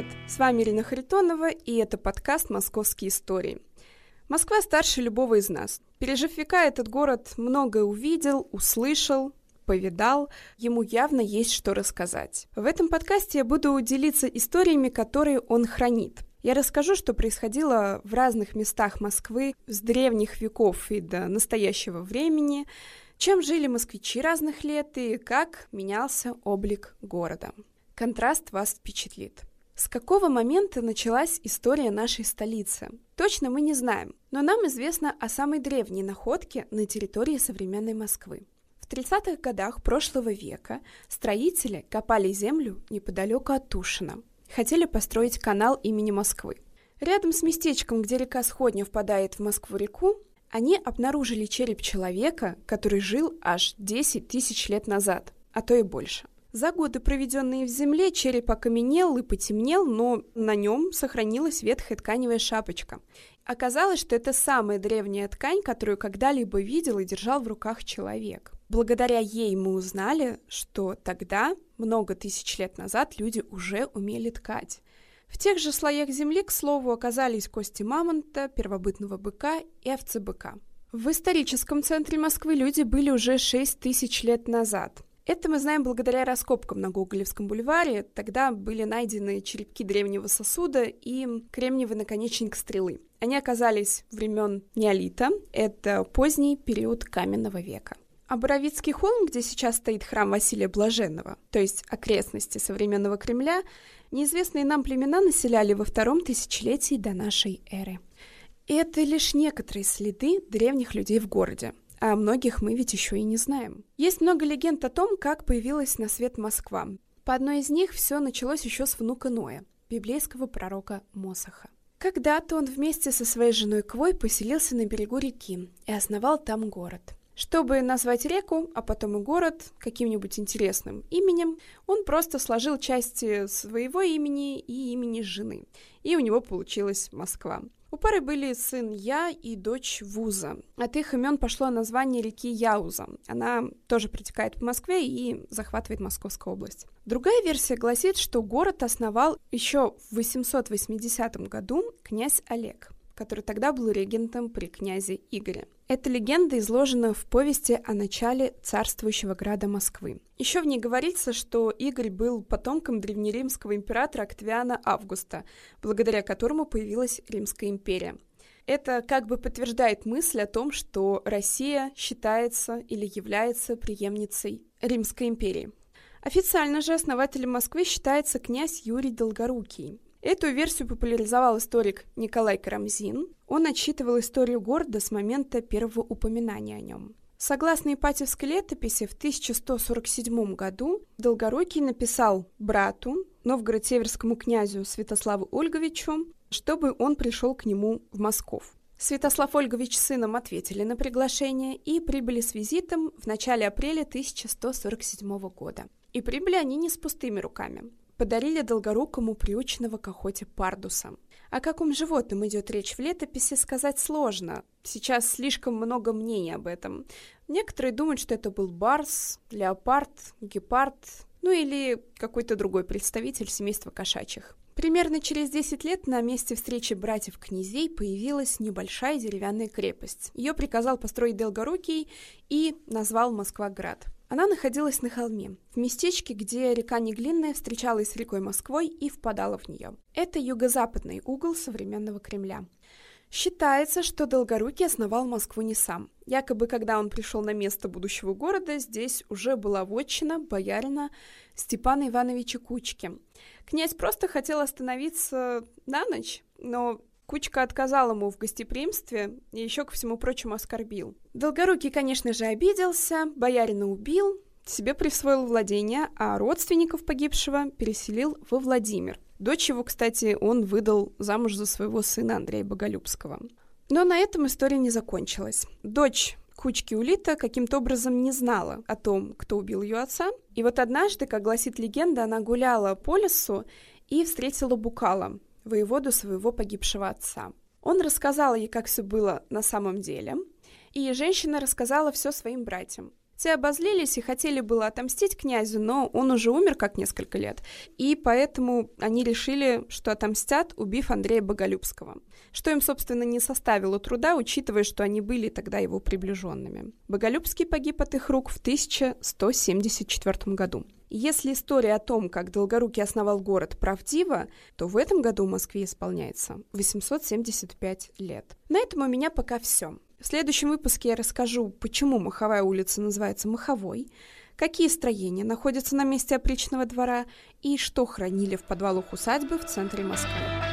привет! С вами Ирина Харитонова, и это подкаст «Московские истории». Москва старше любого из нас. Пережив века, этот город многое увидел, услышал, повидал, ему явно есть что рассказать. В этом подкасте я буду делиться историями, которые он хранит. Я расскажу, что происходило в разных местах Москвы с древних веков и до настоящего времени, чем жили москвичи разных лет и как менялся облик города. Контраст вас впечатлит. С какого момента началась история нашей столицы? Точно мы не знаем, но нам известно о самой древней находке на территории современной Москвы. В 30-х годах прошлого века строители копали землю неподалеку от Тушина. Хотели построить канал имени Москвы. Рядом с местечком, где река Сходня впадает в Москву-реку, они обнаружили череп человека, который жил аж 10 тысяч лет назад, а то и больше. За годы, проведенные в земле, череп окаменел и потемнел, но на нем сохранилась ветхая тканевая шапочка. Оказалось, что это самая древняя ткань, которую когда-либо видел и держал в руках человек. Благодаря ей мы узнали, что тогда, много тысяч лет назад, люди уже умели ткать. В тех же слоях земли, к слову, оказались кости мамонта, первобытного быка и овцы-быка. В историческом центре Москвы люди были уже 6 тысяч лет назад – это мы знаем благодаря раскопкам на Гоголевском бульваре. Тогда были найдены черепки древнего сосуда и кремниевый наконечник стрелы. Они оказались времен неолита, это поздний период каменного века. А Боровицкий холм, где сейчас стоит храм Василия Блаженного, то есть окрестности современного Кремля, неизвестные нам племена населяли во втором тысячелетии до нашей эры. Это лишь некоторые следы древних людей в городе а многих мы ведь еще и не знаем. Есть много легенд о том, как появилась на свет Москва. По одной из них все началось еще с внука Ноя, библейского пророка Мосаха. Когда-то он вместе со своей женой Квой поселился на берегу реки и основал там город. Чтобы назвать реку, а потом и город каким-нибудь интересным именем, он просто сложил части своего имени и имени жены. И у него получилась Москва. У пары были сын Я и дочь Вуза. От их имен пошло название реки Яуза. Она тоже протекает по Москве и захватывает Московскую область. Другая версия гласит, что город основал еще в 880 году князь Олег который тогда был регентом при князе Игоре. Эта легенда изложена в повести о начале царствующего града Москвы. Еще в ней говорится, что Игорь был потомком древнеримского императора Октавиана Августа, благодаря которому появилась Римская империя. Это как бы подтверждает мысль о том, что Россия считается или является преемницей Римской империи. Официально же основателем Москвы считается князь Юрий Долгорукий, Эту версию популяризовал историк Николай Карамзин. Он отсчитывал историю города с момента первого упоминания о нем. Согласно Ипатьевской летописи, в 1147 году Долгорукий написал брату, Новгород-Северскому князю Святославу Ольговичу, чтобы он пришел к нему в Москву. Святослав Ольгович с сыном ответили на приглашение и прибыли с визитом в начале апреля 1147 года. И прибыли они не с пустыми руками подарили долгорукому приученного к охоте пардуса. О каком животном идет речь в летописи, сказать сложно. Сейчас слишком много мнений об этом. Некоторые думают, что это был барс, леопард, гепард, ну или какой-то другой представитель семейства кошачьих. Примерно через 10 лет на месте встречи братьев-князей появилась небольшая деревянная крепость. Ее приказал построить Долгорукий и назвал Москва-град. Она находилась на холме, в местечке, где река Неглинная встречалась с рекой Москвой и впадала в нее. Это юго-западный угол современного Кремля. Считается, что Долгорукий основал Москву не сам. Якобы, когда он пришел на место будущего города, здесь уже была вотчина боярина Степана Ивановича Кучки. Князь просто хотел остановиться на ночь, но Кучка отказал ему в гостеприимстве и еще, ко всему прочему, оскорбил. Долгорукий, конечно же, обиделся, боярина убил, себе присвоил владение, а родственников погибшего переселил во Владимир. Дочь его, кстати, он выдал замуж за своего сына Андрея Боголюбского. Но на этом история не закончилась. Дочь Кучки Улита каким-то образом не знала о том, кто убил ее отца. И вот однажды, как гласит легенда, она гуляла по лесу и встретила Букала, воеводу своего погибшего отца. Он рассказал ей, как все было на самом деле, и женщина рассказала все своим братьям. Те обозлились и хотели было отомстить князю, но он уже умер как несколько лет, и поэтому они решили, что отомстят, убив Андрея Боголюбского. Что им, собственно, не составило труда, учитывая, что они были тогда его приближенными. Боголюбский погиб от их рук в 1174 году. Если история о том, как Долгорукий основал город, правдива, то в этом году Москве исполняется 875 лет. На этом у меня пока все. В следующем выпуске я расскажу, почему Маховая улица называется Маховой, какие строения находятся на месте опричного двора и что хранили в подвалах усадьбы в центре Москвы.